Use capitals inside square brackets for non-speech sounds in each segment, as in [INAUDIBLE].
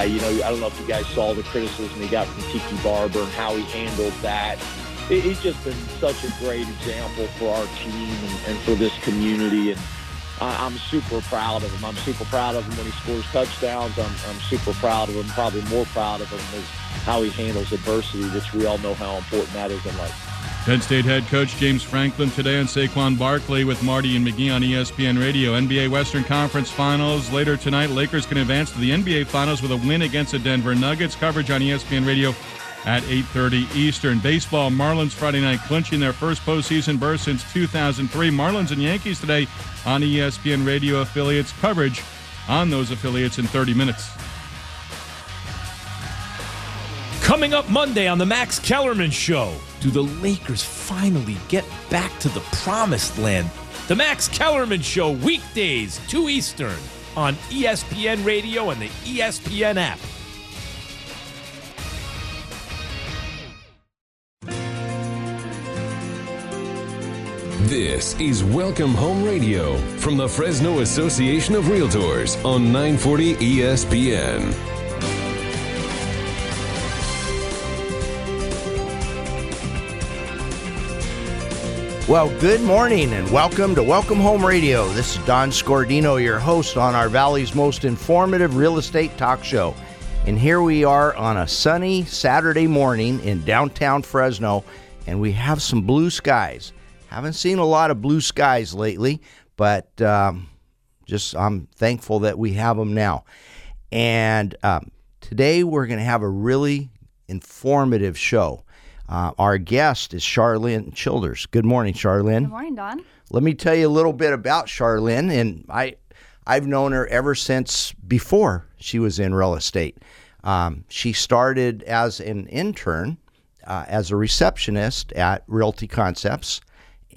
guy. You know, I don't know if you guys saw the criticism he got from Tiki Barber and how he handled that. It, he's just been such a great example for our team and, and for this community. And I, I'm super proud of him. I'm super proud of him when he scores touchdowns. I'm, I'm super proud of him. Probably more proud of him is how he handles adversity, which we all know how important that is in life. Penn State head coach James Franklin today on Saquon Barkley with Marty and McGee on ESPN Radio. NBA Western Conference Finals later tonight. Lakers can advance to the NBA Finals with a win against the Denver Nuggets. Coverage on ESPN Radio at 8:30 Eastern. Baseball: Marlins Friday night clinching their first postseason berth since 2003. Marlins and Yankees today on ESPN Radio affiliates. Coverage on those affiliates in 30 minutes. Coming up Monday on the Max Kellerman Show, do the Lakers finally get back to the promised land? The Max Kellerman Show, weekdays, 2 Eastern, on ESPN Radio and the ESPN app. This is Welcome Home Radio from the Fresno Association of Realtors on 940 ESPN. Well, good morning and welcome to Welcome Home Radio. This is Don Scordino, your host on our Valley's most informative real estate talk show. And here we are on a sunny Saturday morning in downtown Fresno, and we have some blue skies. Haven't seen a lot of blue skies lately, but um, just I'm thankful that we have them now. And um, today we're going to have a really informative show. Uh, our guest is Charlene Childers. Good morning, Charlene. Good morning, Don. Let me tell you a little bit about Charlene, and I, I've known her ever since before she was in real estate. Um, she started as an intern, uh, as a receptionist at Realty Concepts,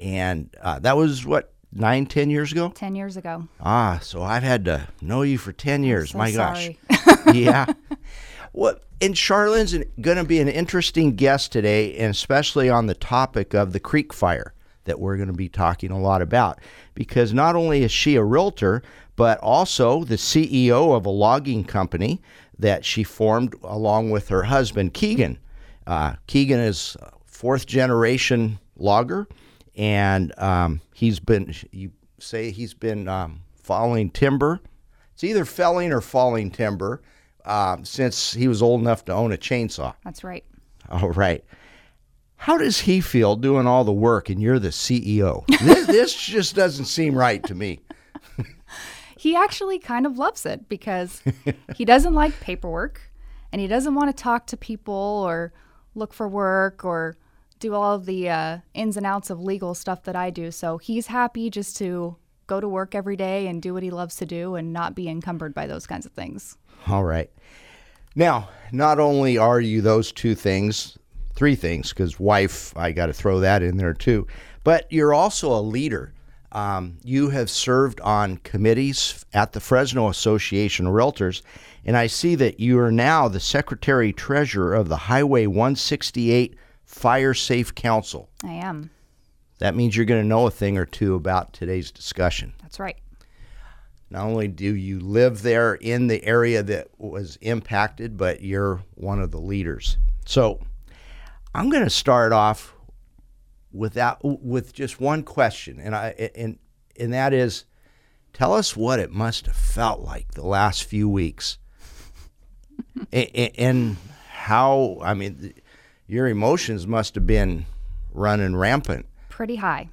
and uh, that was what nine, ten years ago. 10 years ago. Ah, so I've had to know you for ten years. So My sorry. gosh, [LAUGHS] yeah. What? And Charlene's going to be an interesting guest today, and especially on the topic of the Creek Fire that we're going to be talking a lot about. Because not only is she a realtor, but also the CEO of a logging company that she formed along with her husband, Keegan. Uh, Keegan is fourth generation logger, and um, he's been, you say he's been um, timber. It's either felling or falling timber um, since he was old enough to own a chainsaw. That's right. All right. How does he feel doing all the work and you're the CEO? this, [LAUGHS] this just doesn't seem right to me. He actually kind of loves it because he doesn't like paperwork and he doesn't want to talk to people or look for work or do all of the uh, ins and outs of legal stuff that I do. So he's happy just to go to work every day and do what he loves to do and not be encumbered by those kinds of things. All right. Now, not only are you those two things, three things, because wife, I got to throw that in there too, but you're also a leader. Um, you have served on committees at the Fresno Association of Realtors, and I see that you are now the Secretary Treasurer of the Highway 168 Fire Safe Council. I am. That means you're going to know a thing or two about today's discussion. That's right. Not only do you live there in the area that was impacted, but you're one of the leaders. So I'm going to start off without with just one question, and I and and that is, tell us what it must have felt like the last few weeks, and, and how I mean, your emotions must have been running rampant. Pretty high.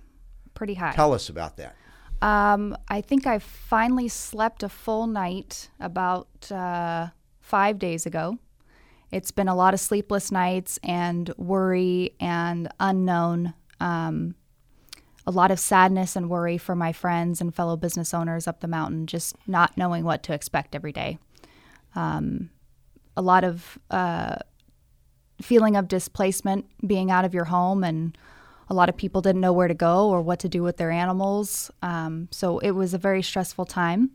Pretty high. Tell us about that. Um, I think I finally slept a full night about uh, five days ago. It's been a lot of sleepless nights and worry and unknown. Um, a lot of sadness and worry for my friends and fellow business owners up the mountain, just not knowing what to expect every day. Um, a lot of uh, feeling of displacement, being out of your home and a lot of people didn't know where to go or what to do with their animals. Um, so it was a very stressful time.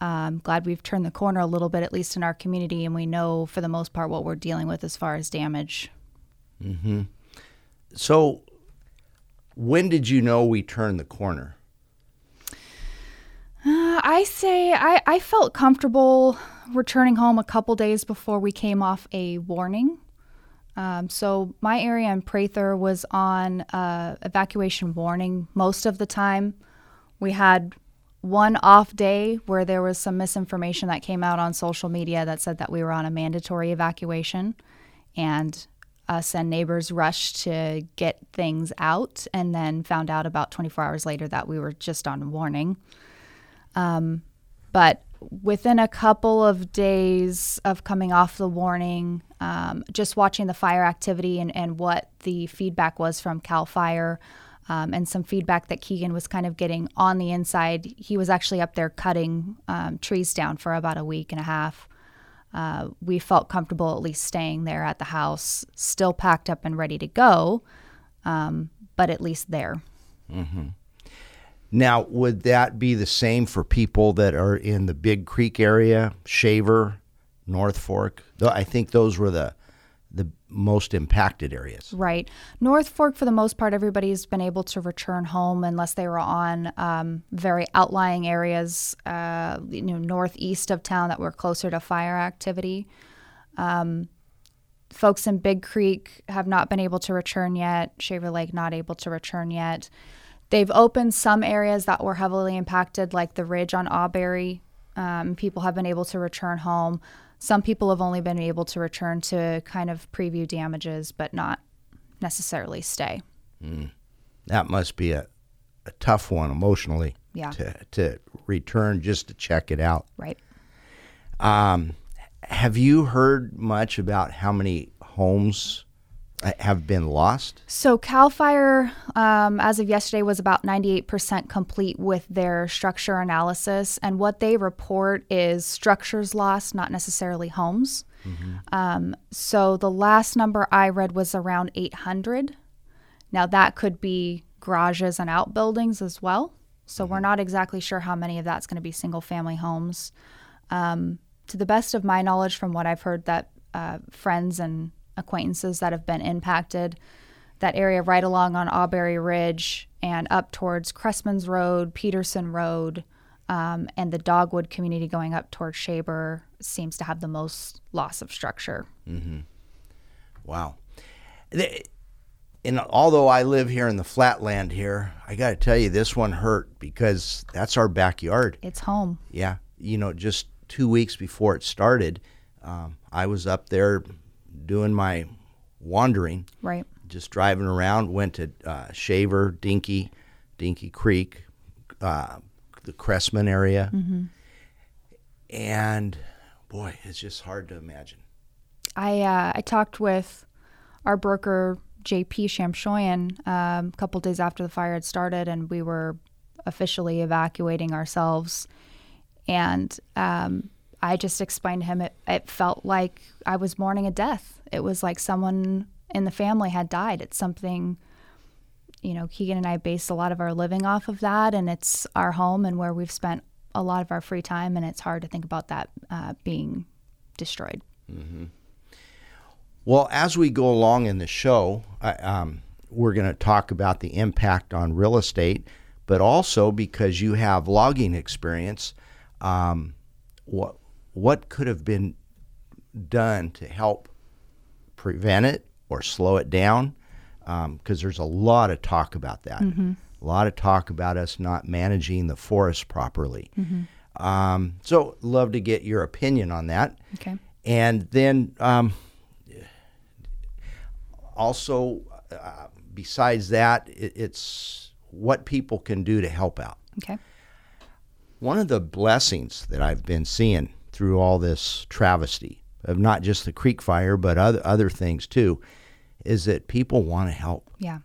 I'm glad we've turned the corner a little bit, at least in our community, and we know for the most part what we're dealing with as far as damage. Hmm. So, when did you know we turned the corner? Uh, I say I, I felt comfortable returning home a couple days before we came off a warning. Um, so my area in Prather was on uh, evacuation warning most of the time. We had one off day where there was some misinformation that came out on social media that said that we were on a mandatory evacuation, and us and neighbors rushed to get things out, and then found out about 24 hours later that we were just on warning. Um, but within a couple of days of coming off the warning, um, just watching the fire activity and, and what the feedback was from CAL FIRE, um, and some feedback that Keegan was kind of getting on the inside. He was actually up there cutting um, trees down for about a week and a half. Uh, we felt comfortable at least staying there at the house, still packed up and ready to go, um, but at least there. Mm-hmm. Now, would that be the same for people that are in the Big Creek area, Shaver, North Fork? I think those were the the most impacted areas. Right. North Fork, for the most part, everybody's been able to return home unless they were on um, very outlying areas, uh, you know, northeast of town that were closer to fire activity. Um, folks in Big Creek have not been able to return yet. Shaver Lake not able to return yet. They've opened some areas that were heavily impacted, like the ridge on Auberry. Um, people have been able to return home. Some people have only been able to return to kind of preview damages, but not necessarily stay. Mm. That must be a, a tough one emotionally. Yeah. To, to return just to check it out. Right. Um, have you heard much about how many homes have been lost? So Cal Fire, um, as of yesterday, was about 98% complete with their structure analysis, and what they report is structures lost, not necessarily homes. Mm-hmm. Um, so the last number I read was around 800. Now that could be garages and outbuildings as well. So mm-hmm. we're not exactly sure how many of that's going to be single family homes. Um, to the best of my knowledge, from what I've heard, that uh, friends and acquaintances that have been impacted. That area right along on Auberry Ridge and up towards Cressman's Road, Peterson Road, um, and the Dogwood community going up towards Shaver seems to have the most loss of structure. Mm-hmm. Wow. And although I live here in the flatland here, I got to tell you, this one hurt because that's our backyard. It's home. Yeah. You know, just two weeks before it started, um, I was up there doing my wandering. Right. Just driving around. Went to uh, Shaver, Dinky, Dinky Creek, uh, the Cressman area, mm-hmm. and boy, it's just hard to imagine. I uh, I talked with our broker JP Shamshoyan um, a couple days after the fire had started, and we were officially evacuating ourselves. And um, I just explained to him it, it felt like I was mourning a death. It was like someone in the family had died. It's something, you know, Keegan and I base a lot of our living off of that, and it's our home and where we've spent a lot of our free time, and it's hard to think about that uh, being destroyed. Mm-hmm. Well, as we go along in the show, I, um, we're going to talk about the impact on real estate, but also because you have logging experience, um, what what could have been done to help prevent it or slow it down? Because um, there's a lot of talk about that. Mm-hmm. a lot of talk about us not managing the forest properly. Mm-hmm. um, so love to get your opinion on that. Okay. And then um, also uh, besides that it, it's what people can do to help out. Okay. One of the blessings that i've been seeing through all this travesty of not just the creek fire, but other other things too, is that people want to help. Yeah.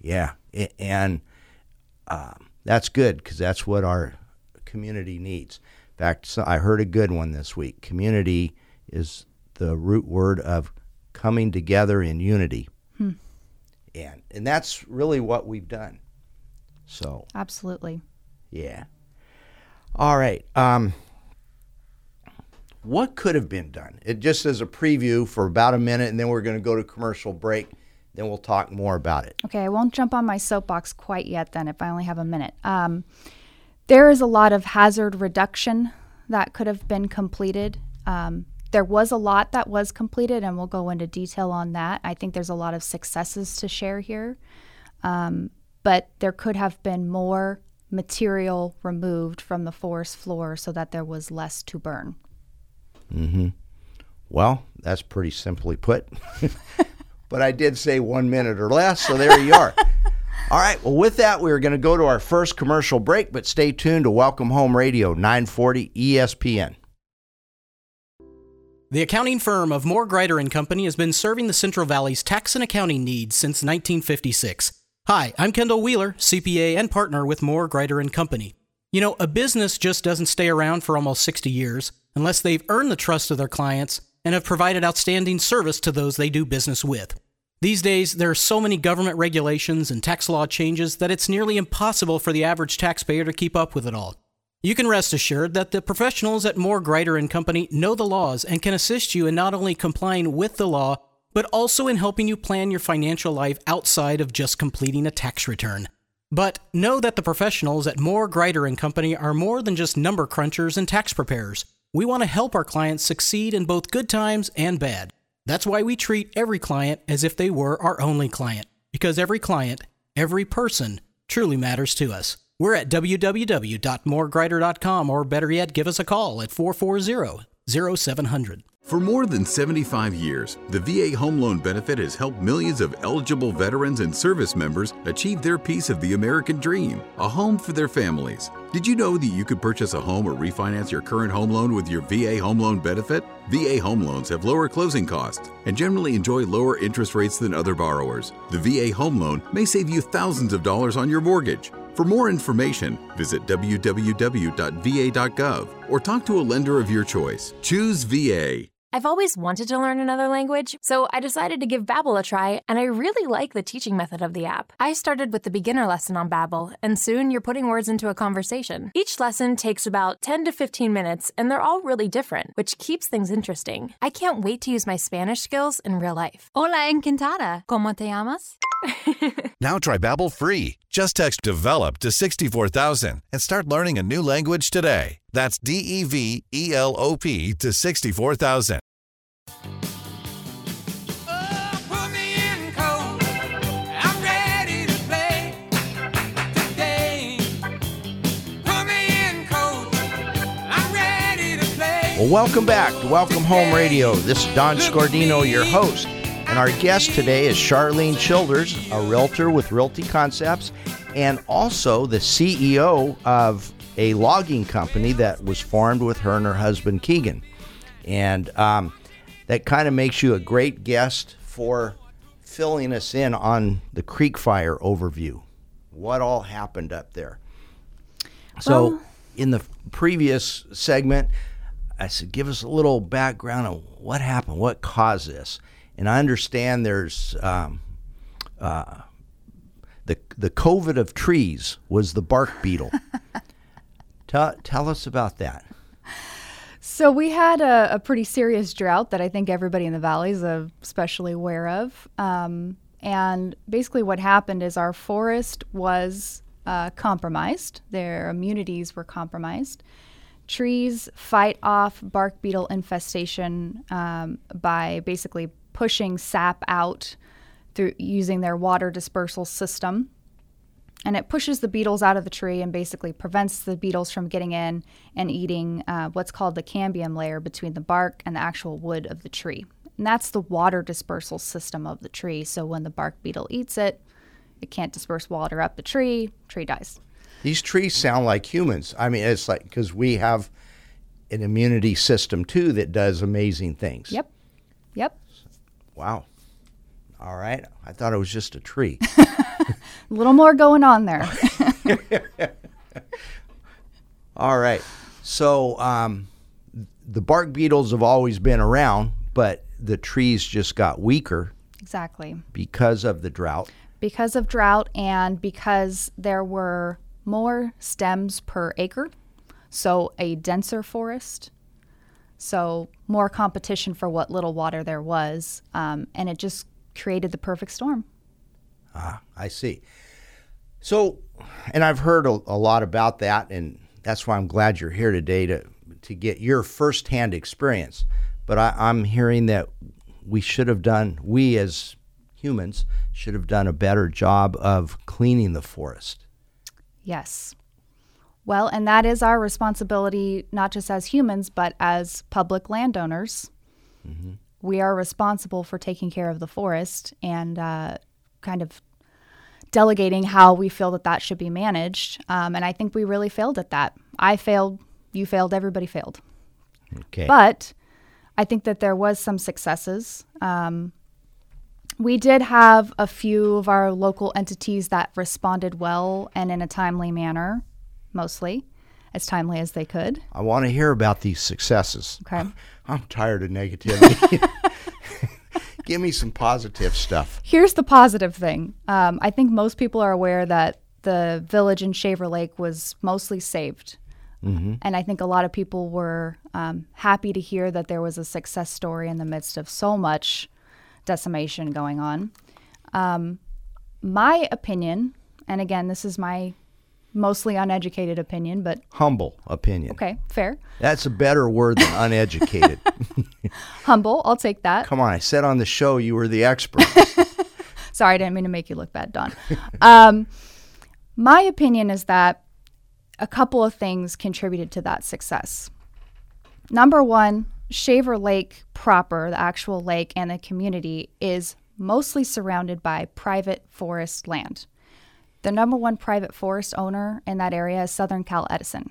Yeah, and um, that's good because that's what our community needs. In fact, so I heard a good one this week. Community is the root word of coming together in unity. Hmm. And and that's really what we've done. So Absolutely. Yeah. All right. Um, what could have been done? It just as a preview for about a minute, and then we're going to go to commercial break. Then we'll talk more about it. Okay, I won't jump on my soapbox quite yet. Then, if I only have a minute, um, there is a lot of hazard reduction that could have been completed. Um, there was a lot that was completed, and we'll go into detail on that. I think there's a lot of successes to share here, um, but there could have been more material removed from the forest floor so that there was less to burn. Mm-hmm. Well, that's pretty simply put. [LAUGHS] but I did say one minute or less, so there you are. [LAUGHS] All right. Well, with that, we're going to go to our first commercial break, but stay tuned to Welcome Home Radio 940 ESPN. The accounting firm of Moore Grider and Company has been serving the Central Valley's tax and accounting needs since 1956. Hi, I'm Kendall Wheeler, CPA and partner with Moore Grider and Company. You know, a business just doesn't stay around for almost 60 years unless they've earned the trust of their clients and have provided outstanding service to those they do business with. These days, there are so many government regulations and tax law changes that it's nearly impossible for the average taxpayer to keep up with it all. You can rest assured that the professionals at Moore Grider and Company know the laws and can assist you in not only complying with the law, but also in helping you plan your financial life outside of just completing a tax return. But know that the professionals at Moore Grider and Company are more than just number crunchers and tax preparers. We want to help our clients succeed in both good times and bad. That's why we treat every client as if they were our only client, because every client, every person, truly matters to us. We're at www.mooregrider.com or better yet, give us a call at 440 0700. For more than 75 years, the VA Home Loan Benefit has helped millions of eligible veterans and service members achieve their piece of the American dream a home for their families. Did you know that you could purchase a home or refinance your current home loan with your VA Home Loan Benefit? VA home loans have lower closing costs and generally enjoy lower interest rates than other borrowers. The VA Home Loan may save you thousands of dollars on your mortgage. For more information, visit www.va.gov or talk to a lender of your choice. Choose VA. I've always wanted to learn another language, so I decided to give Babbel a try, and I really like the teaching method of the app. I started with the beginner lesson on Babbel, and soon you're putting words into a conversation. Each lesson takes about 10 to 15 minutes, and they're all really different, which keeps things interesting. I can't wait to use my Spanish skills in real life. Hola, encantada. ¿Cómo te llamas? [LAUGHS] now try Babbel free. Just text DEVELOP to 64000 and start learning a new language today. That's D E V E L O P to 64000. Well, welcome back to Welcome Home Radio. This is Don Scordino, your host. And our guest today is Charlene Childers, a realtor with Realty Concepts, and also the CEO of a logging company that was formed with her and her husband Keegan. And um, that kind of makes you a great guest for filling us in on the Creek Fire overview. What all happened up there? So, well, in the previous segment, I said, give us a little background on what happened, what caused this. And I understand there's um, uh, the the COVID of trees was the bark beetle. [LAUGHS] tell tell us about that. So we had a, a, pretty serious drought that I think everybody in the valley is especially aware of. Um, and basically, what happened is our forest was uh, compromised. Their immunities were compromised. Trees fight off bark beetle infestation um, by basically pushing sap out through using their water dispersal system and it pushes the beetles out of the tree and basically prevents the beetles from getting in and eating uh, what's called the cambium layer between the bark and the actual wood of the tree. And that's the water dispersal system of the tree. So when the bark beetle eats it, it can't disperse water up the tree, tree dies. These trees sound like humans. I mean, it's like because we have an immunity system too that does amazing things. Yep. Yep. Wow. All right. I thought it was just a tree. [LAUGHS] a little more going on there. [LAUGHS] All right. So um, the bark beetles have always been around, but the trees just got weaker. Exactly. Because of the drought. Because of drought and because there were more stems per acre. So a denser forest. So more competition for what little water there was. Um, and it just created the perfect storm. Ah, I see. So, and I've heard a, a, lot about that, and that's why I'm glad you're here today to to get your firsthand experience. But I, I'm hearing that we should have done, we as humans should have done a better job of cleaning the forest. Yes. Well, and that is our responsibility, not just as humans, but as public landowners. Mm-hmm. We are responsible for taking care of the forest and uh, kind of delegating how we feel that that should be managed. Um, and I think we really failed at that. I failed, you failed, everybody failed. Okay. But I think that there was some successes. Um, we did have a few of our local entities that responded well and in a timely manner, mostly as timely as they could. I want to hear about these successes. Okay. I'm tired of negativity. [LAUGHS] Give me some positive stuff. Here's the positive thing. Um, I think most people are aware that the village in Shaver Lake was mostly saved. Mm-hmm. And I think a lot of people were um, happy to hear that there was a success story in the midst of so much decimation going on. Um, my opinion, and again, this is my mostly uneducated opinion, but humble opinion. Okay, fair. That's a better word than uneducated. [LAUGHS] [LAUGHS] humble, I'll take that. Come on, I said on the show you were the expert. [LAUGHS] Sorry, I didn't mean to make you look bad, Don. um, my opinion is that a couple of things contributed to that success. Number one, Shaver Lake proper, the actual lake and the community, is mostly surrounded by private forest land. The number one private forest owner in that area is Southern Cal Edison.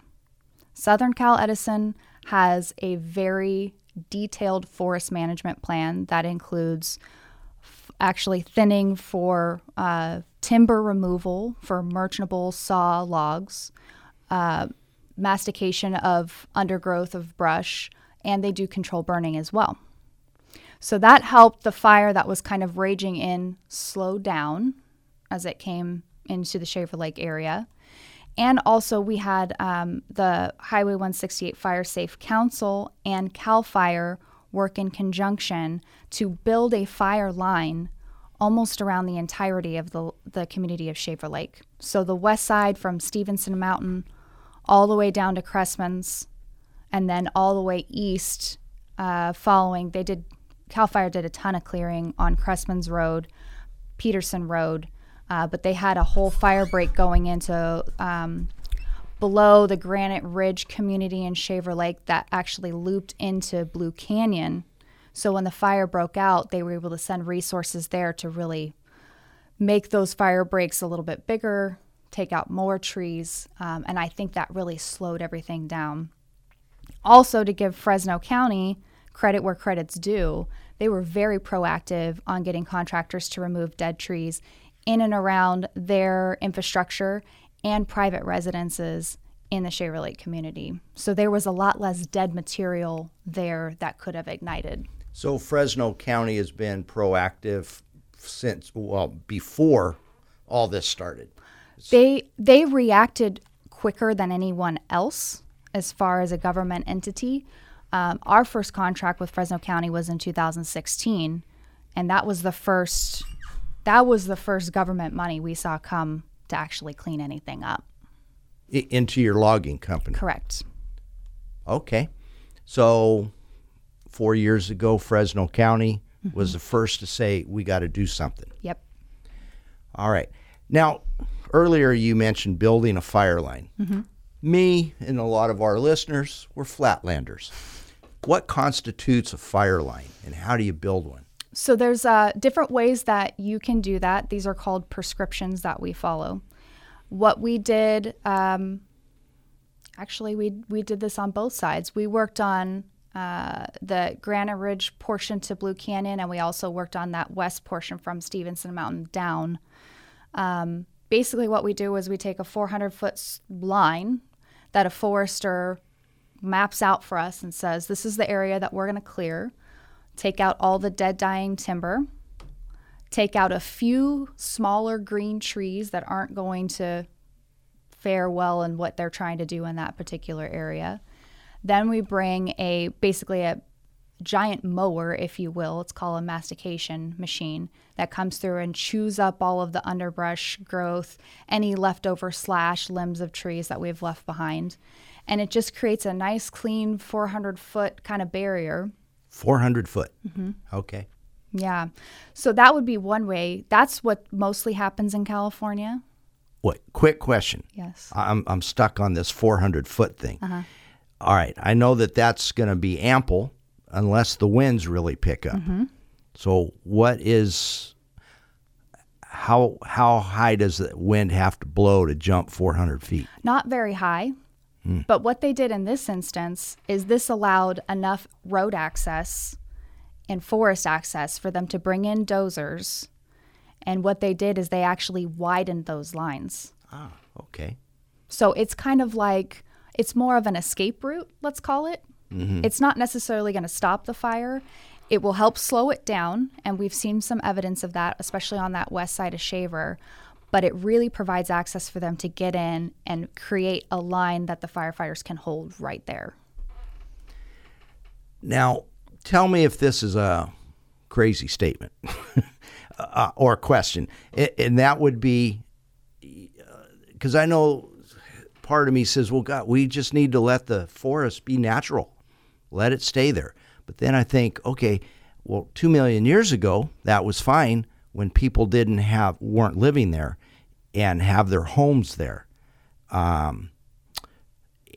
Southern Cal Edison has a very detailed forest management plan that includes f- actually thinning for uh, timber removal for merchantable saw logs, uh, mastication of undergrowth of brush, and they do control burning as well. So that helped the fire that was kind of raging in slow down as it came into the Shaver Lake area. And also, we had um, the Highway 168 Fire Safe Council and CAL FIRE work in conjunction to build a fire line almost around the entirety of the, the community of Shaver Lake. So, the west side from Stevenson Mountain all the way down to Cressman's and then all the way east, uh, following, they did, CAL FIRE did a ton of clearing on Cressman's Road, Peterson Road, uh, but they had a whole fire break going into um, below the Granite Ridge community in Shaver Lake that actually looped into Blue Canyon. So when the fire broke out, they were able to send resources there to really make those fire breaks a little bit bigger, take out more trees, um, and I think that really slowed everything down. Also, to give Fresno County credit where credit's due, they were very proactive on getting contractors to remove dead trees in and around their infrastructure and private residences in the Shaver Lake community. So there was a lot less dead material there that could have ignited. So Fresno County has been proactive since well before all this started. They they reacted quicker than anyone else as far as a government entity. Um, our first contract with Fresno County was in 2016, and that was the first that was the first government money we saw come to actually clean anything up. I, into your logging company. Correct. Okay, so four years ago, Fresno County mm-hmm. was the first to say we got to do something. Yep. All right. Now, earlier you mentioned building a fire line. Mm-hmm me and a lot of our listeners, we're flatlanders. What constitutes a fire line and how do you build one? So there's uh, different ways that you can do that. These are called prescriptions that we follow. What we did, um, actually, we we did this on both sides. We worked on uh, the Granite Ridge portion to Blue Canyon, and we also worked on that west portion from Stevenson Mountain down. Um, basically, what we do is we take a 400 foot line that a forester maps out for us and says, this is the area that we're going to clear, take out all the dead, dying timber, take out a few smaller green trees that aren't going to fare well in what they're trying to do in that particular area. Then we bring a basically a giant mower, if you will. It's called a mastication machine that comes through and chews up all of the underbrush growth, any leftover slash limbs of trees that we've left behind. and it just creates a nice, clean 400 foot kind of barrier. 400 foot. Mm-hmm. Okay. Yeah. So that would be one way. That's what mostly happens in California. What? Quick question. Yes. I'm, I'm stuck on this 400 foot thing. Uh-huh. All right. I know that that's going to be ample unless the winds really pick up. Mhm. So, what is how how high does the wind have to blow to jump 400 feet? Not very high. Hmm. But what they did in this instance is this allowed enough road access and forest access for them to bring in dozers. And what they did is they actually widened those lines. Ah, okay. So it's kind of like it's more of an escape route, let's call it. Mhm. It's not necessarily going to stop the fire. It will help slow it down, and we've seen some evidence of that, especially on that west side of Shaver. But it really provides access for them to get in and create a line that the firefighters can hold right there. Now, tell me if this is a crazy statement [LAUGHS] uh, or a question. And that would be because I know part of me says, well, God, we just need to let the forest be natural, let it stay there. But then I think, okay, well, two million years ago, that was fine when people didn't have, weren't living there and have their homes there. Um,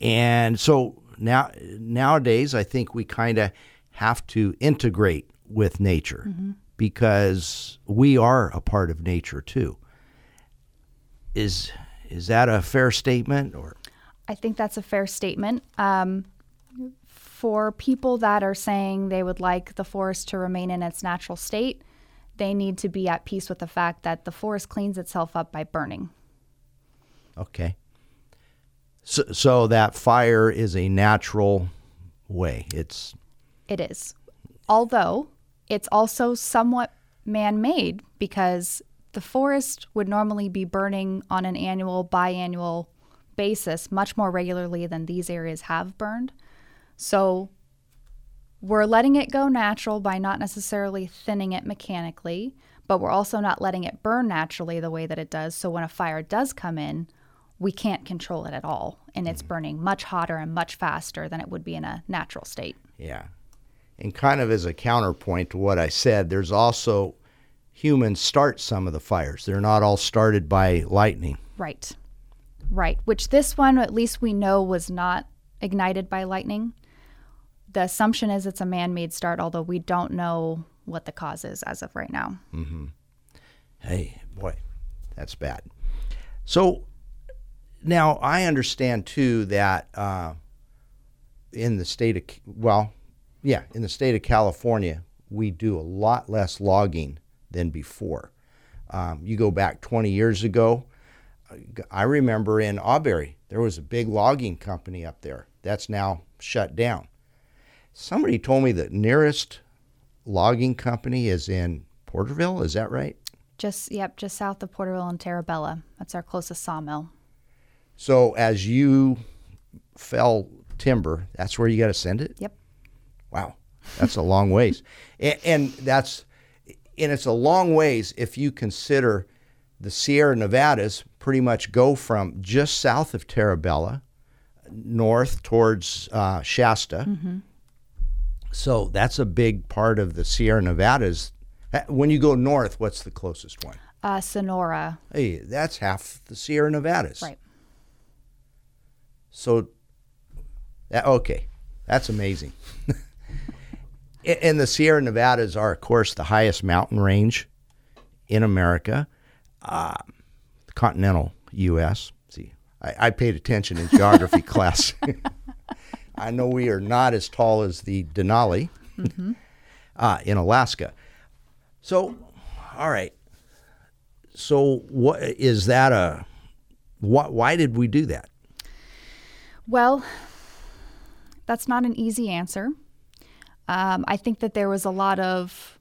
and so now nowadays, I think we kind of have to integrate with nature Mm-hmm. because we are a part of nature too. Is is that a fair statement or I think that's a fair statement. Um, for people that are saying they would like the forest to remain in its natural state, they need to be at peace with the fact that the forest cleans itself up by burning. okay? So, so that fire is a natural way. It's It is. Although it's also somewhat man made because the forest would normally be burning on an annual, biannual basis much more regularly than these areas have burned. So we're letting it go natural by not necessarily thinning it mechanically, but we're also not letting it burn naturally the way that it does. So when a fire does come in, we can't control it at all. And it's mm. burning much hotter and much faster than it would be in a natural state. Yeah. And kind of as a counterpoint to what I said, there's also humans start some of the fires. They're not all started by lightning. Right. Right. Which this one, at least we know, was not ignited by lightning. The assumption is it's a man made start, although we don't know what the cause is as of right now. Mm-hmm. Hey, boy, that's bad. So now I understand too that uh, in the state of well, yeah, in the state of California, we do a lot less logging than before. Um, you go back 20 years ago, I remember in Auberry there was a big logging company up there that's now shut down. Somebody told me the nearest logging company is in Porterville. Is that right? Just, yep, just south of Porterville and Terra Bella. That's our closest sawmill. So as you fell timber, that's where you got to send it. Yep. Wow, that's a long ways, [LAUGHS] and, and that's and it's a long ways if you consider the Sierra Nevadas pretty much go from just south of Terra Bella north towards uh, Shasta. Mhm. So that's a big part of the Sierra Nevadas. Uh, When you go north, what's the closest one? Uh, Sonora. Hey, that's half the Sierra Nevadas. Right. So, that, okay, that's amazing. [LAUGHS] And the Sierra Nevadas are, of course, the highest mountain range in America, uh, the continental U.S. See, I, I paid attention in geography [LAUGHS] class. [LAUGHS] I know we are not as tall as the Denali Mhm. [LAUGHS] uh, in Alaska. So, all right. So, what is that a? Why, why did we do that? Well, that's not an easy answer. Um, I think that there was a lot of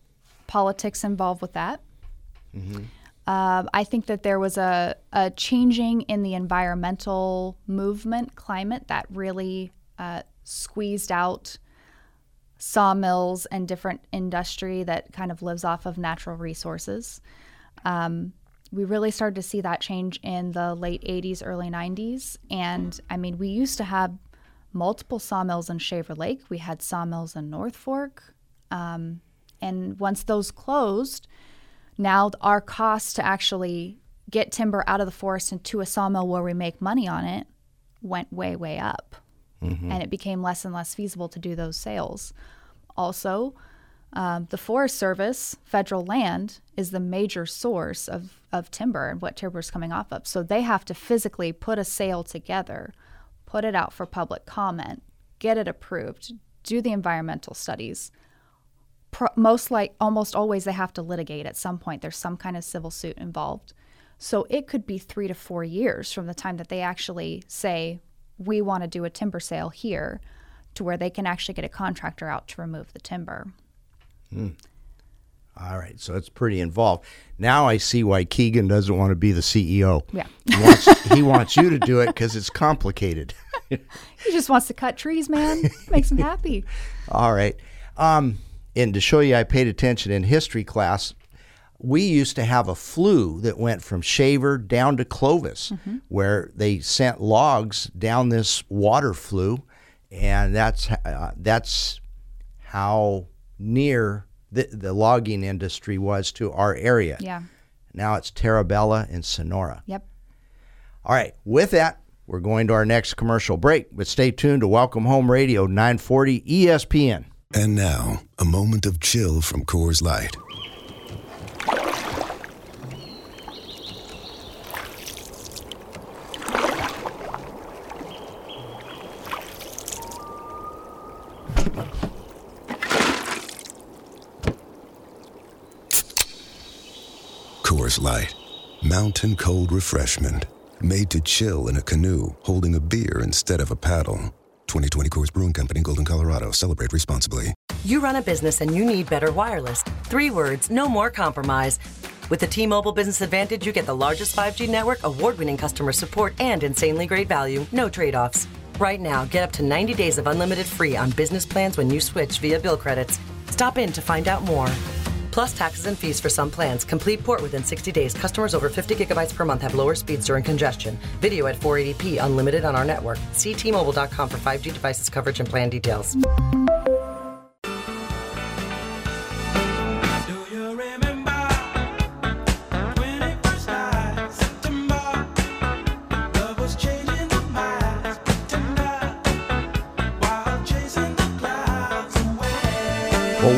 politics involved with that. Um, I think that there was a, a changing in the environmental movement climate that really uh, squeezed out sawmills and different industry that kind of lives off of natural resources. Um, we really started to see that change in the late 80s, early 90s. And I mean, we used to have multiple sawmills in Shaver Lake. We had sawmills in North Fork. Um, and once those closed, now our cost to actually get timber out of the forest into a sawmill where we make money on it went way, way up. Mm-hmm. And it became less and less feasible to do those sales. Also, um, the Forest Service, federal land, is the major source of, of timber and what timber is coming off of. So they have to physically put a sale together, put it out for public comment, get it approved, do the environmental studies. Pro- most like almost always they have to litigate at some point. There's some kind of civil suit involved. So it could be three to four years from the time that they actually say, we want to do a timber sale here to where they can actually get a contractor out to remove the timber. Hmm. All right, so it's pretty involved. Now I see why Keegan doesn't want to be the CEO. Yeah. He wants, he wants you to do it because it's complicated. [LAUGHS] he just wants to cut trees, man. Makes him happy. [LAUGHS] All right. Um, and to show you I paid attention in history class, we used to have a flue that went from Shaver down to Clovis, Mm-hmm. where they sent logs down this water flue, and that's uh, that's how near the, the logging industry was to our area. Yeah. Now it's Terra Bella and Sonora. Yep. All right. With that, we're going to our next commercial break, but stay tuned to Welcome Home Radio 940 ESPN. And now, a moment of chill from Coors Light. Coors Light, mountain cold refreshment, made to chill in a canoe, holding a beer instead of a paddle. 2020 Coors Brewing Company, Golden, Colorado. Celebrate responsibly. You run a business and you need better wireless. Three words, no more compromise. With the T Mobile Business Advantage, you get the largest 5G network, award winning customer support, and insanely great value. No trade offs. Right now, get up to 90 days of unlimited free on business plans when you switch via bill credits. Stop in to find out more. Plus taxes and fees for some plans. Complete port within 60 days. Customers over 50 gigabytes per month have lower speeds during congestion. Video at 480p unlimited on our network. See tmobile.com for 5G devices coverage and plan details.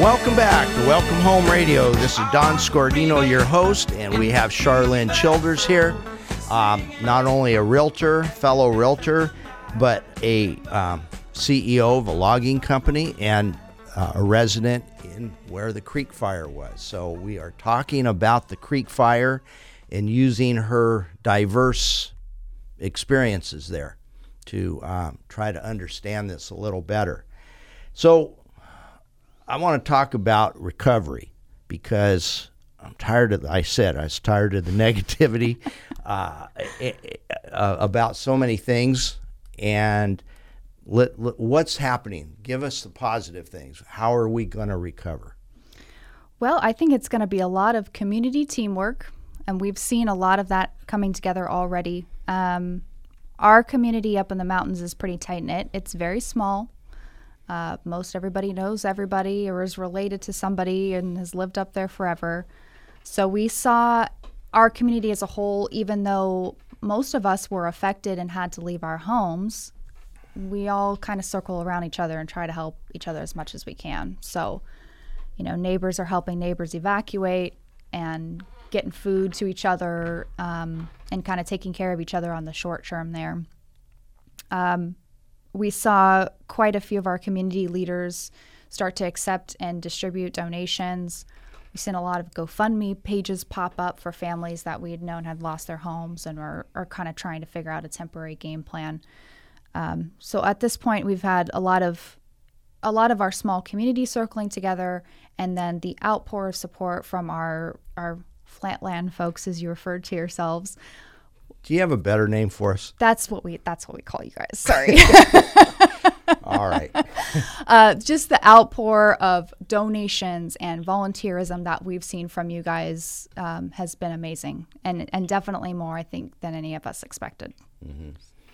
Welcome back to Welcome Home Radio. This is Don Scordino, your host, and we have Charlene Childers here. Um, not only a realtor, fellow realtor, but a um, CEO of a logging company and uh, a resident in where the Creek Fire was. So we are talking about the Creek Fire and using her diverse experiences there to um, try to understand this a little better. So I want to talk about recovery because I'm tired of. I said I was tired of the [LAUGHS] negativity uh, eh, eh, uh, about so many things, and let, let- what's happening? Give us the positive things. How are we going to recover? Well, I think it's going to be a lot of community teamwork, and we've seen a lot of that coming together already. Um, our community up in the mountains is pretty tight knit. It's very small. Uh, most everybody knows everybody or is related to somebody and has lived up there forever. So we saw our community as a whole, even though most of us were affected and had to leave our homes, we all kind of circle around each other and try to help each other as much as we can. So, you know, neighbors are helping neighbors evacuate and getting food to each other um, and kind of taking care of each other on the short term there. Um, we saw quite a few of our community leaders start to accept and distribute donations. We've seen a lot of GoFundMe pages pop up for families that we had known had lost their homes and are, are kind of trying to figure out a temporary game plan. Um, so at this point, we've had a lot of a lot of our small community circling together, and then the outpour of support from our our flatland folks, as you referred to yourselves. Do you have a better name for us? That's what we that's what we call you guys. Sorry. [LAUGHS] All right. [LAUGHS] uh, just the outpour of donations and volunteerism that we've seen from you guys um, has been amazing, and and definitely more, I think, than any of us expected.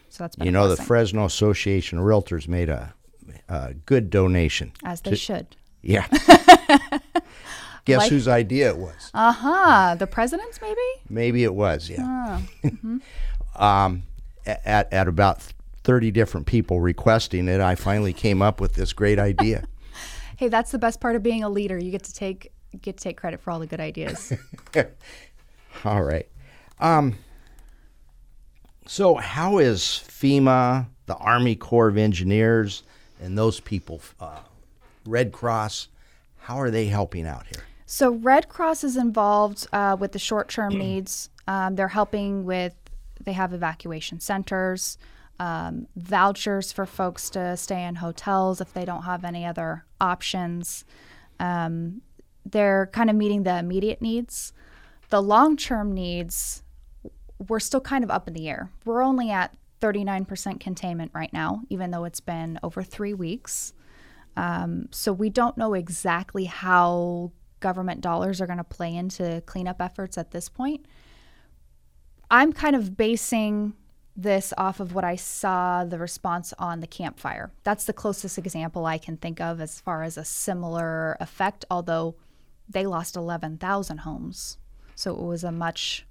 So that's you know the Fresno Association of Realtors made a, a good donation. as they to- should. Yeah. [LAUGHS] Guess Like- whose idea it was? Uh huh. The president's maybe. Maybe it was. Yeah. Ah, mhm. [LAUGHS] um, at, at about 30 different people requesting it, I finally came up with this great idea. [LAUGHS] Hey, that's the best part of being a leader. You get to take get to take credit for all the good ideas. [LAUGHS] All right. Um, so, how is FEMA, the Army Corps of Engineers, and those people, uh, Red Cross, how are they helping out here? So Red Cross is involved uh, with the short-term [CLEARS THROAT] needs. Um, they're helping with. They have evacuation centers, um, vouchers for folks to stay in hotels if they don't have any other options. Um, they're kind of meeting the immediate needs. The long-term needs, we're still kind of up in the air. We're only at 39% containment right now, even though it's been over three weeks. Um, so we don't know exactly how government dollars are going to play into cleanup efforts at this point. I'm kind of basing this off of what I saw the response on the Camp Fire. That's the closest example I can think of as far as a similar effect, although they lost 11,000 homes. So it was a much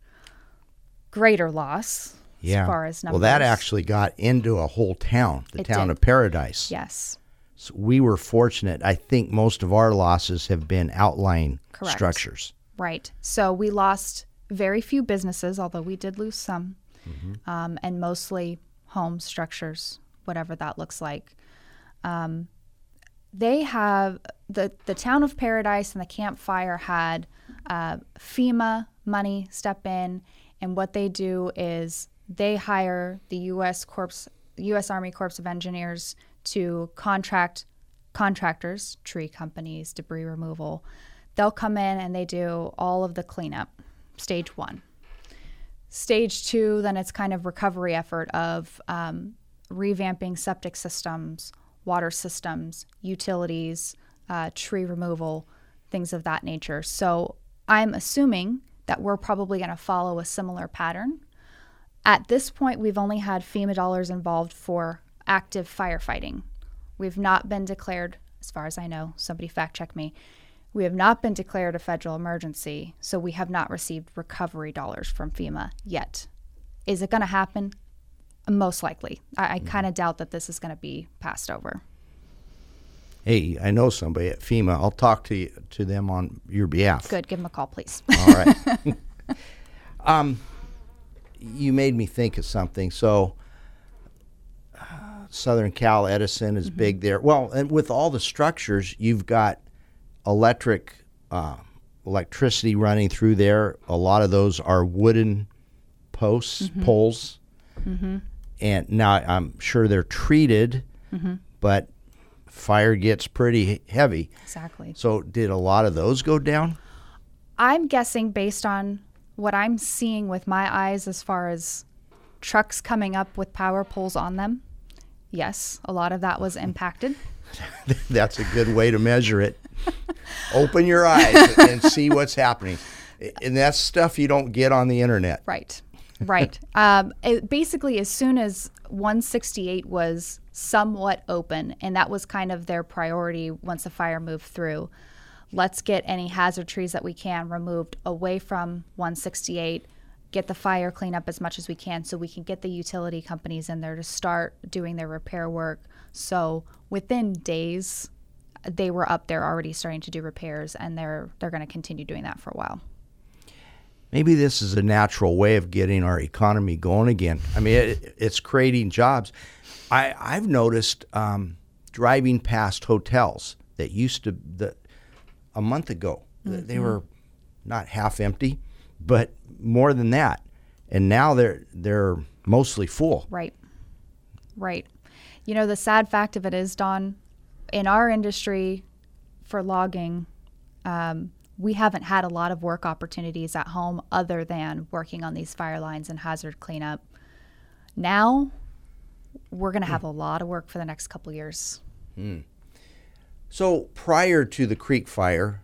greater loss Yeah. as far as numbers. well, that actually got into a whole town, the It town did. of Paradise. Yes. So we were fortunate. I think most of our losses have been outlying Correct. structures. Right. So we lost very few businesses, although we did lose some, Mm-hmm. um, and mostly home structures, whatever that looks like. Um, they have the the town of Paradise and the Camp Fire had uh, FEMA money step in, and what they do is they hire the U.S. Corps, U.S. Army Corps of Engineers to contract contractors, tree companies, debris removal. They'll come in and they do all of the cleanup, stage one. Stage two, then it's kind of recovery effort of um, revamping septic systems, water systems, utilities, uh, tree removal, things of that nature. So I'm assuming that we're probably going to follow a similar pattern. At this point, we've only had FEMA dollars involved for active firefighting. We've not been declared, as far as I know, somebody fact check me. We have not been declared a federal emergency, so we have not received recovery dollars from FEMA yet. Is it going to happen? Most likely. I, I kind of doubt that this is going to be passed over. Hey, I know somebody at FEMA. I'll talk to you, to them on your behalf. Good. Give them a call, please. All right. [LAUGHS] [LAUGHS] um, you made me think of something. So, uh, Southern Cal Edison is big there. Well, and with all the structures, you've got electric, uh, electricity running through there. A lot of those are wooden posts, Mhm. poles, Mhm. and now I'm sure they're treated, Mhm. but fire gets pretty heavy. Exactly. So, did a lot of those go down? I'm guessing based on what I'm seeing with my eyes as far as trucks coming up with power poles on them. Yes, a lot of that was impacted. [LAUGHS] That's a good way to measure it. [LAUGHS] Open your eyes and see what's happening. And that's stuff you don't get on the internet. Right. Right. [LAUGHS] um, it, basically, as soon as 168 was somewhat open, and that was kind of their priority once the fire moved through, let's get any hazard trees that we can removed away from 168, get the fire clean up as much as we can so we can get the utility companies in there to start doing their repair work. So within days, they were up there already starting to do repairs, and they're they're going to continue doing that for a while. Maybe this is a natural way of getting our economy going again. I mean, it, it's creating jobs. I, I've noticed um, driving past hotels that used to, the, a month ago, th- they were not half empty, but more than that. And now they're, they're mostly full. Right. Right. You know, the sad fact of it is, Don, in our industry for logging, um, we haven't had a lot of work opportunities at home other than working on these fire lines and hazard cleanup. Now, we're going to have a lot of work for the next couple years. Hmm. So prior to the Creek Fire,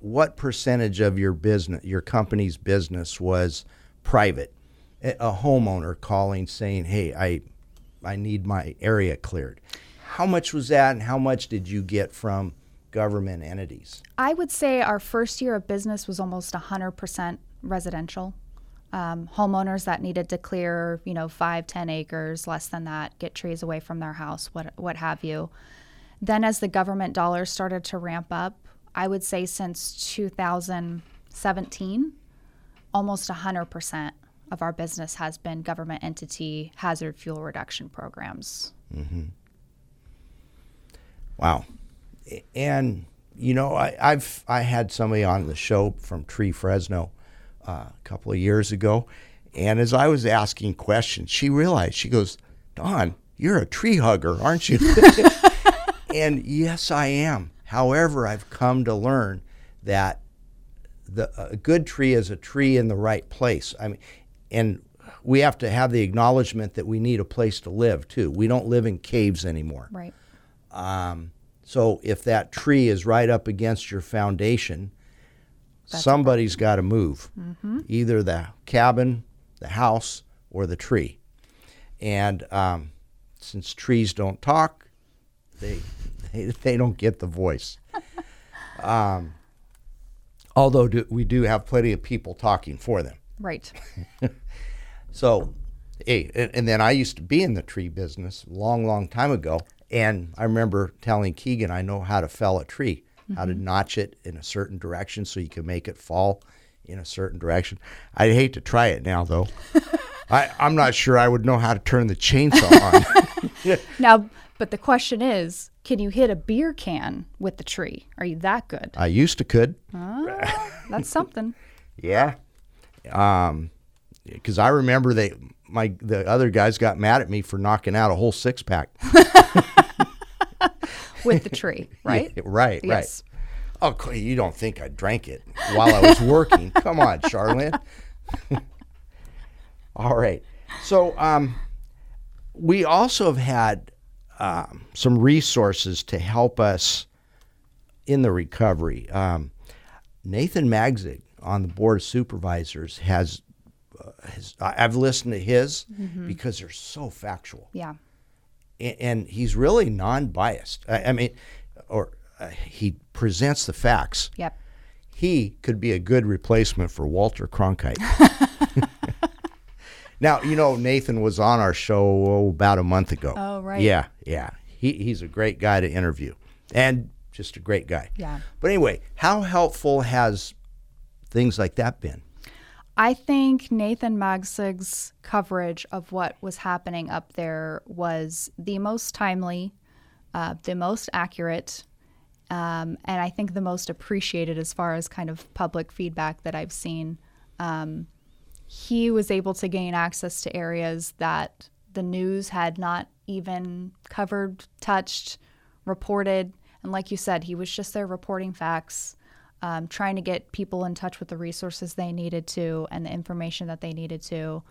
what percentage of your business, your company's business, was private? A homeowner calling saying, "Hey, I I need my area cleared. How much was that, and how much did you get from government entities? I would say our first year of business was almost 100% residential. Um, homeowners that needed to clear, you know, five, ten acres, less than that, get trees away from their house, what what have you. Then, as the government dollars started to ramp up, I would say since 2017, almost 100% of our business has been government entity hazard fuel reduction programs. Mm-hmm. Wow. And you know, I, have I had somebody on the show from Tree Fresno uh, a couple of years ago, and as I was asking questions, she realized she goes, "Don, you're a tree hugger, aren't you?" [LAUGHS] and yes, I am. However, I've come to learn that the a good tree is a tree in the right place. I mean, and we have to have the acknowledgement that we need a place to live too. We don't live in caves anymore. Right. Um, so if that tree is right up against your foundation, That's somebody's got to move. Mm-hmm. Either the cabin, the house, or the tree. And um, since trees don't talk, they they, they don't get the voice. um, although do, we do have plenty of people talking for them. Right. [LAUGHS] so, hey, and, and, then I used to be in the tree business a long, long time ago. And I remember telling Keegan, I know how to fell a tree, mm-hmm. how to mm-hmm. notch it in a certain direction so you can make it fall in a certain direction. I'd hate to try it now, though. [LAUGHS] I, I'm not sure I would know how to turn the chainsaw on. [LAUGHS] now, but the question is, can you hit a beer can with the tree? Are you that good? I used to could. Oh, that's something. [LAUGHS] yeah. Um, because I remember they my the other guys got mad at me for knocking out a whole six pack. [LAUGHS] with the tree, right? [LAUGHS] Yeah, right, yes. right. Oh, you don't think I drank it while I was working? Come on, Charlene. All right. So um, we also have had um, some resources to help us in the recovery. Um, Nathan Magsig on the board of supervisors has, uh, has I've listened to his mm-hmm. because they're so factual. Yeah and he's really non-biased. I, mean, or uh, he presents the facts. Yep. He could be a good replacement for Walter Cronkite. [LAUGHS] now, you know, Nathan was on our show oh, about a month ago. Oh, right. Yeah, yeah. He, he's a great guy to interview and just a great guy. Yeah. But anyway, how helpful has things like that been? I think Nathan Magsig's coverage of what was happening up there was the most timely, uh, the most accurate, um, and I think the most appreciated as far as kind of public feedback that I've seen. Um, he was able to gain access to areas that the news had not even covered, touched, reported. And like you said, he was just there reporting facts um, trying to get people in touch with the resources they needed to and the information that they needed to.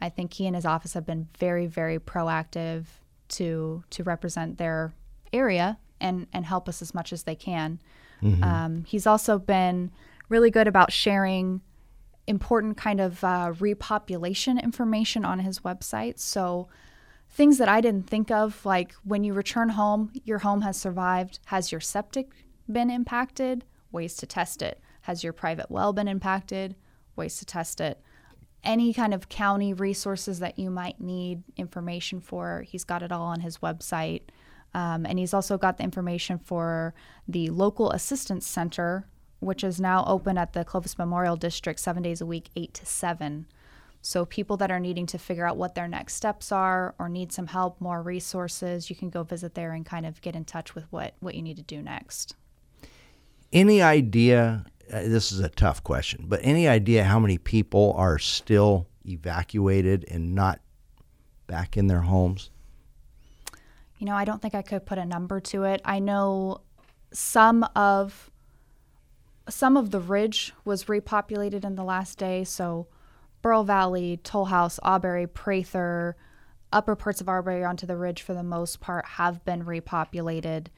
I think he and his office have been very, very proactive to to represent their area and and help us as much as they can. Mm-hmm. Um, he's also been really good about sharing important kind of uh, repopulation information on his website. So things that I didn't think of, like when you return home, your home has survived. Has your septic been impacted? ways to test it. Has your private well been impacted? Ways to test it. Any kind of county resources that you might need information for, he's got it all on his website. Um, and he's also got the information for the local assistance center, which is now open at the Clovis Memorial District seven days a week, eight to seven. So, people that are needing to figure out what their next steps are or need some help, more resources, you can go visit there and kind of get in touch with what, what you need to do next. Any idea? Uh, this is a tough question, but any idea how many people are still evacuated and not back in their homes? You know, I don't think I could put a number to it. I know some of some of the ridge was repopulated in the last day, so Burrough Valley, Toll House, Auberry, Prather, upper parts of Auberry onto the ridge for the most part have been repopulated.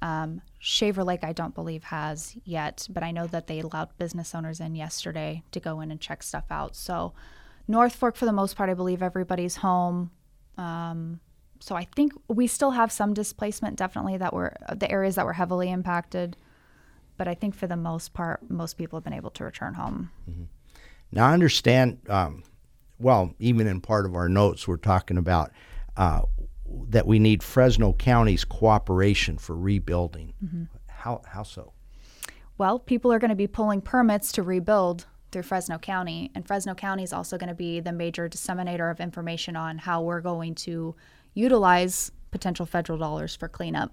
Um, Shaver Lake, I don't believe has yet, but I know that they allowed business owners in yesterday to go in and check stuff out. So, North Fork, for the most part, I believe everybody's home. Um, so I think we still have some displacement, definitely that were the areas that were heavily impacted. But I think for the most part, most people have been able to return home. Now, I understand, um, well, even in part of our notes, we're talking about uh, that we need Fresno County's cooperation for rebuilding. Mhm. How, how so? Well, people are going to be pulling permits to rebuild through Fresno County, and Fresno County is also going to be the major disseminator of information on how we're going to utilize potential federal dollars for cleanup.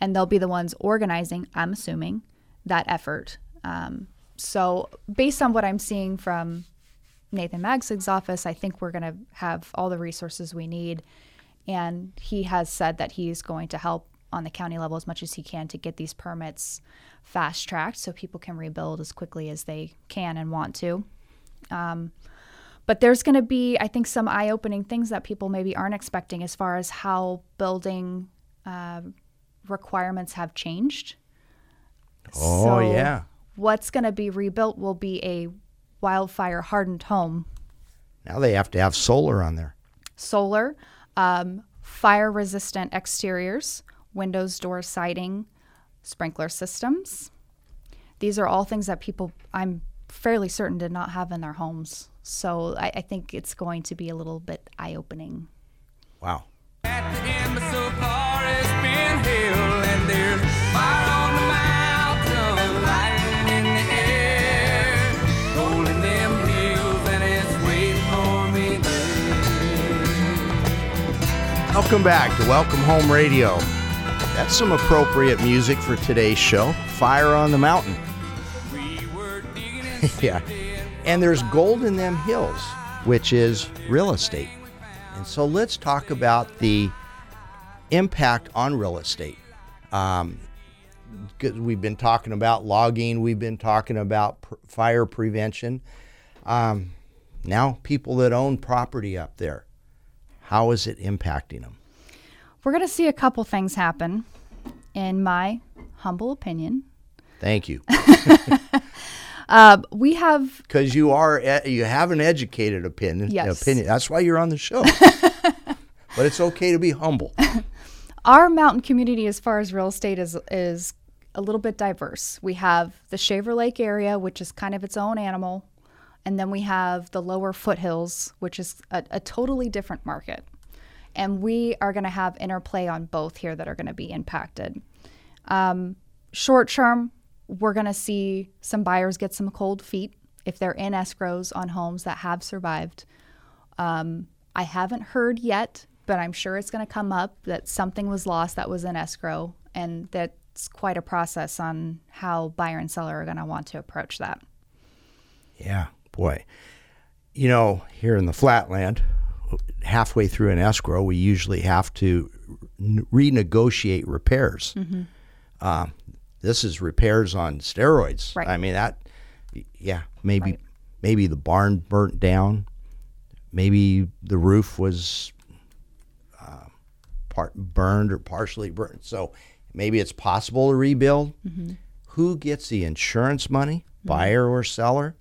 And they'll be the ones organizing, I'm assuming, that effort. Um, so, based on what I'm seeing from Nathan Magsig's office, I think we're going to have all the resources we need. And he has said that he's going to help on the county level as much as he can to get these permits fast tracked so people can rebuild as quickly as they can and want to. Um, but there's going to be, I think, some eye opening things that people maybe aren't expecting as far as how building uh, requirements have changed. Oh, So yeah. What's going to be rebuilt will be a wildfire hardened home, Now they have to have solar on there. solar, um, fire resistant exteriors, windows, doors, siding, sprinkler systems. These are all things that people, I'm fairly certain, did not have in their homes. So I, I think it's going to be a little bit eye opening. Wow. Welcome back to Welcome Home Radio. That's some appropriate music for today's show Fire on the Mountain. [LAUGHS] yeah. And there's gold in them hills, which is real estate. And so let's talk about the impact on real estate. Um, we've been talking about logging, we've been talking about pr- fire prevention. Um, now, people that own property up there, how is it impacting them? We're going to see a couple things happen, in my humble opinion. Thank you, [LAUGHS] Uh, we have because you are you have an educated opinion. Yes. Opinion. That's why you're on the show. [LAUGHS] but it's okay to be humble. [LAUGHS] our mountain community as far as real estate is is a little bit diverse. We have the Shaver Lake area, which is kind of its own animal, and then we have the lower foothills, which is a, a totally different market. And we are going to have interplay on both here that are going to be impacted. Um, short term, we're going to see some buyers get some cold feet if they're in escrows on homes that have survived. Um, I haven't heard yet, but I'm sure it's going to come up that something was lost that was in escrow, and that's quite a process on how buyer and seller are going to want to approach that. Yeah, boy. You know, here in the flatland, halfway through an escrow, we usually have to renegotiate repairs. Mhm. Um, this is repairs on steroids. Right. I mean that. Yeah, maybe maybe the barn burnt down. Maybe the roof was uh, part burned or partially burned. So maybe it's possible to rebuild. Mhm. Who gets the insurance money, buyer or seller?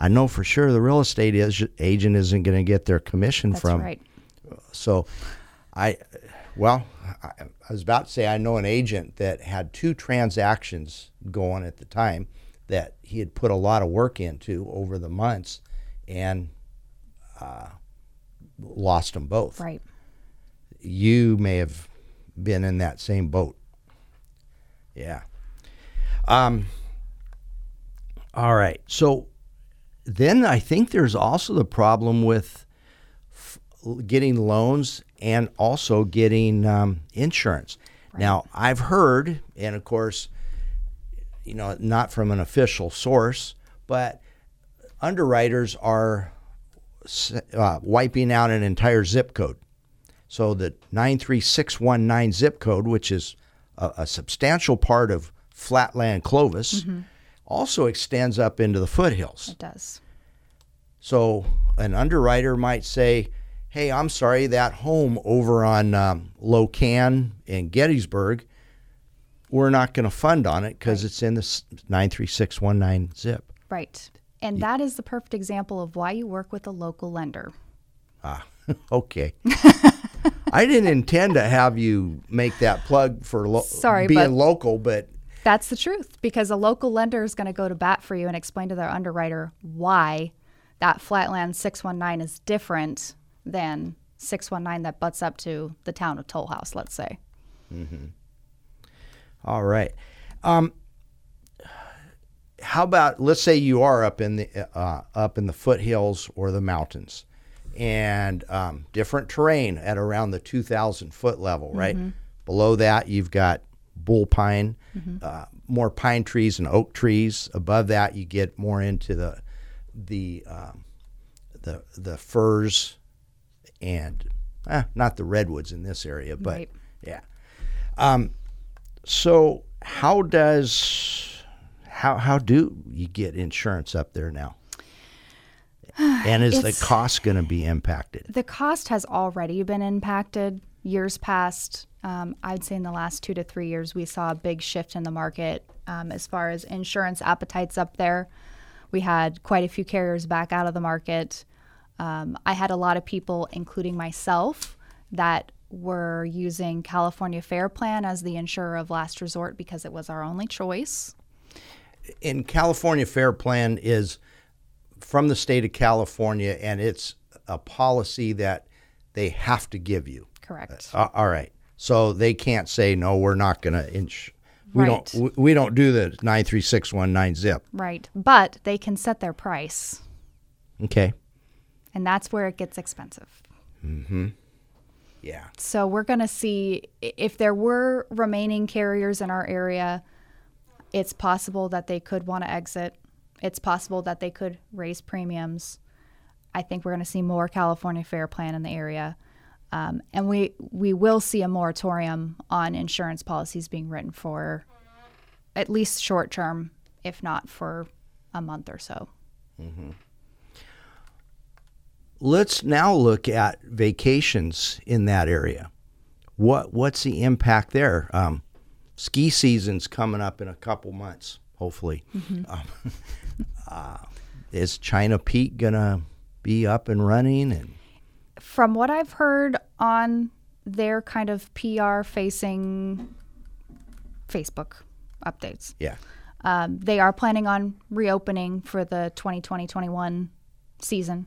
I know for sure the real estate is, agent isn't going to get their commission from. That's from. right. So, I, well, I, I was about to say I know an agent that had two transactions going at the time that he had put a lot of work into over the months, and uh, lost them both. Right. You may have been in that same boat. Yeah. Um. All right. So then I think there's also the problem with f- getting loans and also getting um, insurance. Now, I've heard, and of course, you know, not from an official source, but underwriters are uh, wiping out an entire zip code. So the 93619 zip code, which is a, a substantial part of flatland Clovis, Mhm. Also extends up into the foothills. It does. So an underwriter might say, "Hey, I'm sorry, that home over on um, Locan in Gettysburg, we're not going to fund on it because it's in the nine three six one nine zip." Right. And that is the perfect example of why you work with a local lender. Ah, [LAUGHS] okay. I didn't intend to have you make that plug for lo- [LAUGHS] Sorry, being but- local, but That's the truth because a local lender is going to go to bat for you and explain to their underwriter why that Flatland 619 is different than 619 that butts up to the town of Toll House, let's say. Mm-hmm. All right. Um, how about let's say you are up in the uh, up in the foothills or the mountains, and um, different terrain at around the two thousand foot level, right? Mhm. Below that, you've got bull pine, Mhm. uh, more pine trees and oak trees. Above that, you get more into the the um, the the firs and eh, not the redwoods in this area, but Right. yeah. Um, so how does how how do you get insurance up there now? [SIGHS] And is the cost going to be impacted? The cost has already been impacted. Years past, um, I'd say in the last two to three years, we saw a big shift in the market um, as far as insurance appetites up there. We had quite a few carriers back out of the market. Um, I had a lot of people, including myself, that were using California Fair Plan as the insurer of last resort because it was our only choice. in California Fair Plan is from the state of California, and it's a policy that they have to give you. Correct. Uh, all right, so they can't say no. We're not going to ins. We Right. don't. We, we don't do the nine three six one nine zip. Right. But they can set their price, Okay. and that's where it gets expensive. Mm-hmm. Yeah. So we're going to see if there were remaining carriers in our area, it's possible that they could want to exit. It's possible that they could raise premiums. I think we're going to see more California Fair Plan in the area. Um, and we, we will see a moratorium on insurance policies being written for at least short term, if not for a month or so. Mm-hmm. Let's now look at vacations in that area. What what's the impact there? Um, ski season's coming up in a couple months, hopefully. Mhm. Um, [LAUGHS] uh, is China Peak gonna be up and running? And From what I've heard on their kind of PR facing Facebook updates, yeah, um, they are planning on reopening for the 2020 21 season.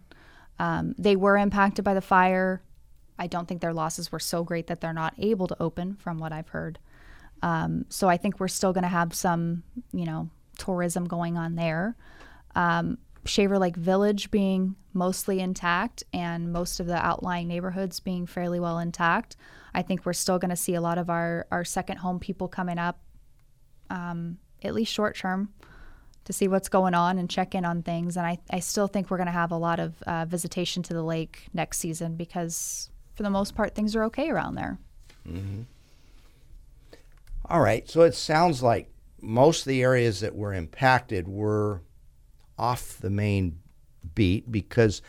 Um, they were impacted by the fire. I don't think their losses were so great that they're not able to open, from what I've heard. Um, so I think we're still going to have some, you know, tourism going on there. Um, Shaver Lake Village being mostly intact and most of the outlying neighborhoods being fairly well intact. I think we're still going to see a lot of our, our second home people coming up, um, at least short term, to see what's going on and check in on things. And I, I still think we're going to have a lot of uh, visitation to the lake next season because, for the most part, things are okay around there. Mm-hmm. All right. So it sounds like most of the areas that were impacted were off the main beat because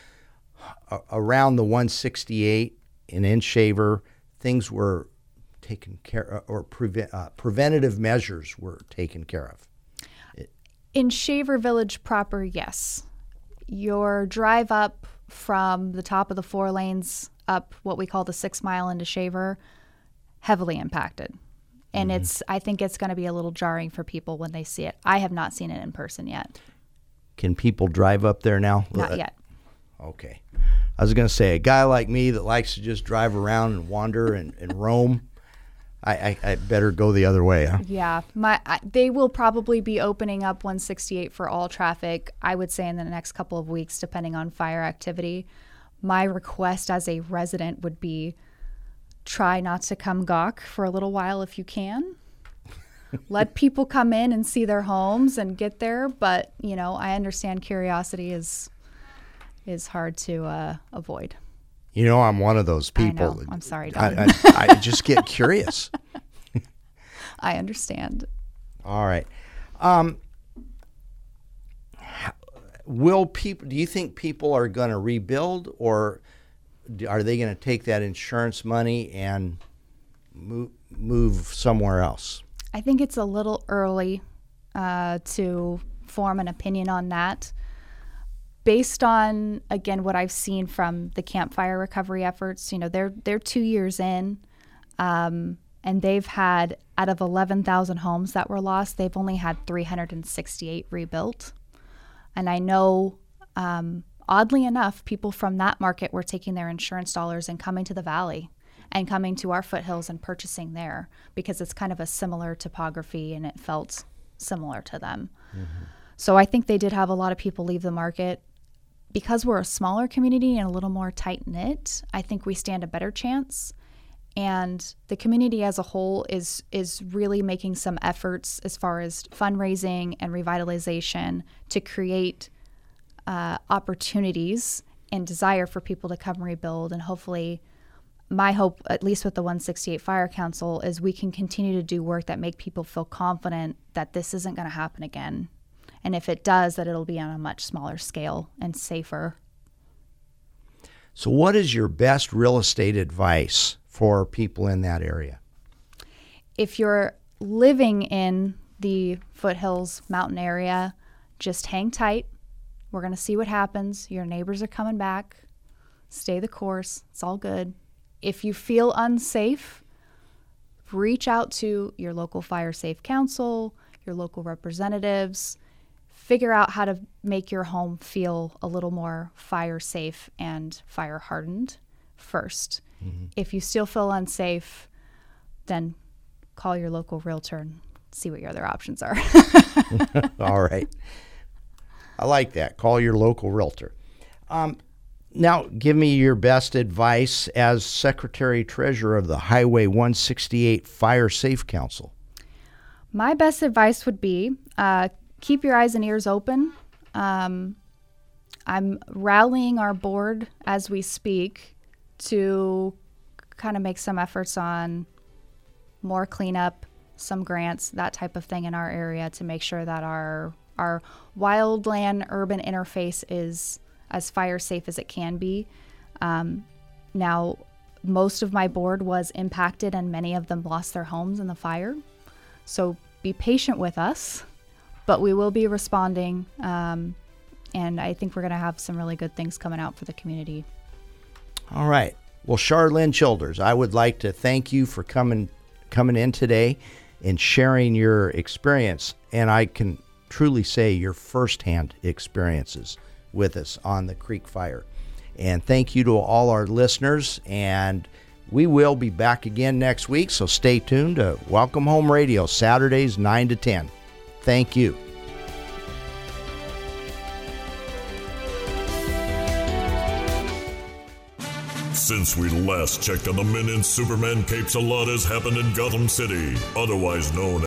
uh, around the 168 in Inshaver, things were taken care of, or prevent, uh, preventative measures were taken care of. In Shaver Village proper, yes. Your drive up from the top of the four lanes up what we call the six mile into Shaver, heavily impacted. And mm-hmm. it's I think it's going to be a little jarring for people when they see it. I have not seen it in person yet. Can people drive up there now? Not Uh, yet. Okay. I was going to say, a guy like me that likes to just drive around and wander and, and [LAUGHS] roam, I, I, I better go the other way, huh? Yeah, my I, they will probably be opening up 168 for all traffic. I would say in the next couple of weeks, depending on fire activity. My request as a resident would be try not to come gawk for a little while if you can. Let people come in and see their homes and get there, but you know I understand curiosity is is hard to uh, avoid. You know, I'm one of those I people. know. I'm sorry, I, I, I just get curious. [LAUGHS] [LAUGHS] I understand. All right. Um, will people? Do you think people are going to rebuild, or are they going to take that insurance money and move move somewhere else? I think it's a little early uh, to form an opinion on that. based on again what I've seen from the Camp Fire recovery efforts, you know, they're they're two years in, um, and they've had out of eleven thousand homes that were lost, they've only had three hundred and sixty-eight rebuilt, and I know. Um, oddly enough, people from that market were taking their insurance dollars and coming to the valley and coming to our foothills and purchasing there because it's kind of a similar topography and it felt similar to them. Mm-hmm. So I think they did have a lot of people leave the market because we're a smaller community and a little more tight knit, I think we stand a better chance. And the community as a whole is is really making some efforts as far as fundraising and revitalization to create uh, opportunities and desire for people to come rebuild. And hopefully, my hope, at least with the 168 Fire Council, is we can continue to do work that make people feel confident that this isn't going to happen again and if it does, that it'll be on a much smaller scale and safer. So, what is your best real estate advice for people in that area? If you're living in the foothills mountain area, just hang tight. We're going to see what happens. Your neighbors are coming back. Stay the course. It's all good. If you feel unsafe, reach out to your local fire safe council, your local representatives figure out how to make your home feel a little more fire safe and fire hardened 1st mm-hmm. If you still feel unsafe, then call your local realtor and see what your other options are. [LAUGHS] All right. I like that. Call your local realtor. Um, now, give me your best advice as Secretary Treasurer of the Highway 168 Fire Safe Council. My best advice would be uh, keep your eyes and ears open. Um, I'm rallying our board as we speak to kind of make some efforts on more cleanup, some grants, that type of thing in our area to make sure that our our wildland urban interface is as fire safe as it can be. Um, now, most of my board was impacted, and many of them lost their homes in the fire. So be patient with us but we will be responding. Um, and I think we're going to have some really good things coming out for the community. All right. Well, Charlene Childers, I would like to thank you for coming coming in today and sharing your experience. And I can truly say your firsthand experiences with us on the Creek Fire. And thank you to all our listeners. And we will be back again next week. So stay tuned to Welcome Home Radio, Saturdays 9 to 10. Thank you. Since we last checked on the men in Superman capes, a lot has happened in Gotham City, otherwise known